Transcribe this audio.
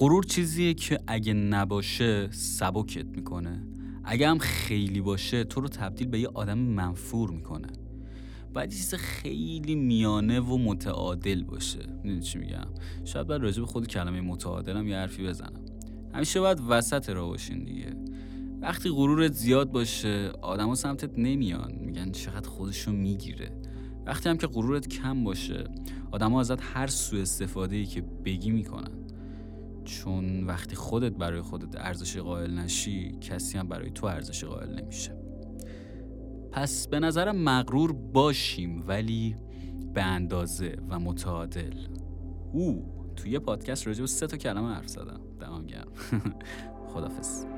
غرور چیزیه که اگه نباشه سبکت می‌کنه. اگه هم خیلی باشه تو رو تبدیل به یه آدم منفور می‌کنه. باید چیز خیلی میانه و متعادل باشه. می‌دونی چی میگم؟ شاید باید راجع به خود کلمه متعادلم یه حرفی بزنم. همیشه باید وسط را باشین دیگه. وقتی غرورت زیاد باشه آدما سمتت نمیان. میگن چقدر خودشو می‌گیره. وقتی هم که غرورت کم باشه آدما ازت هر سوء استفاده ای که بگی می‌کنن. چون وقتی خودت برای خودت ارزش قائل نشی کسی هم برای تو ارزش قائل نمیشه. پس به نظرم مغرور باشیم ولی به اندازه و متعادل. او توی پادکست راجع به سه تا کلمه حرف زدم. دمم گرم. خدافظ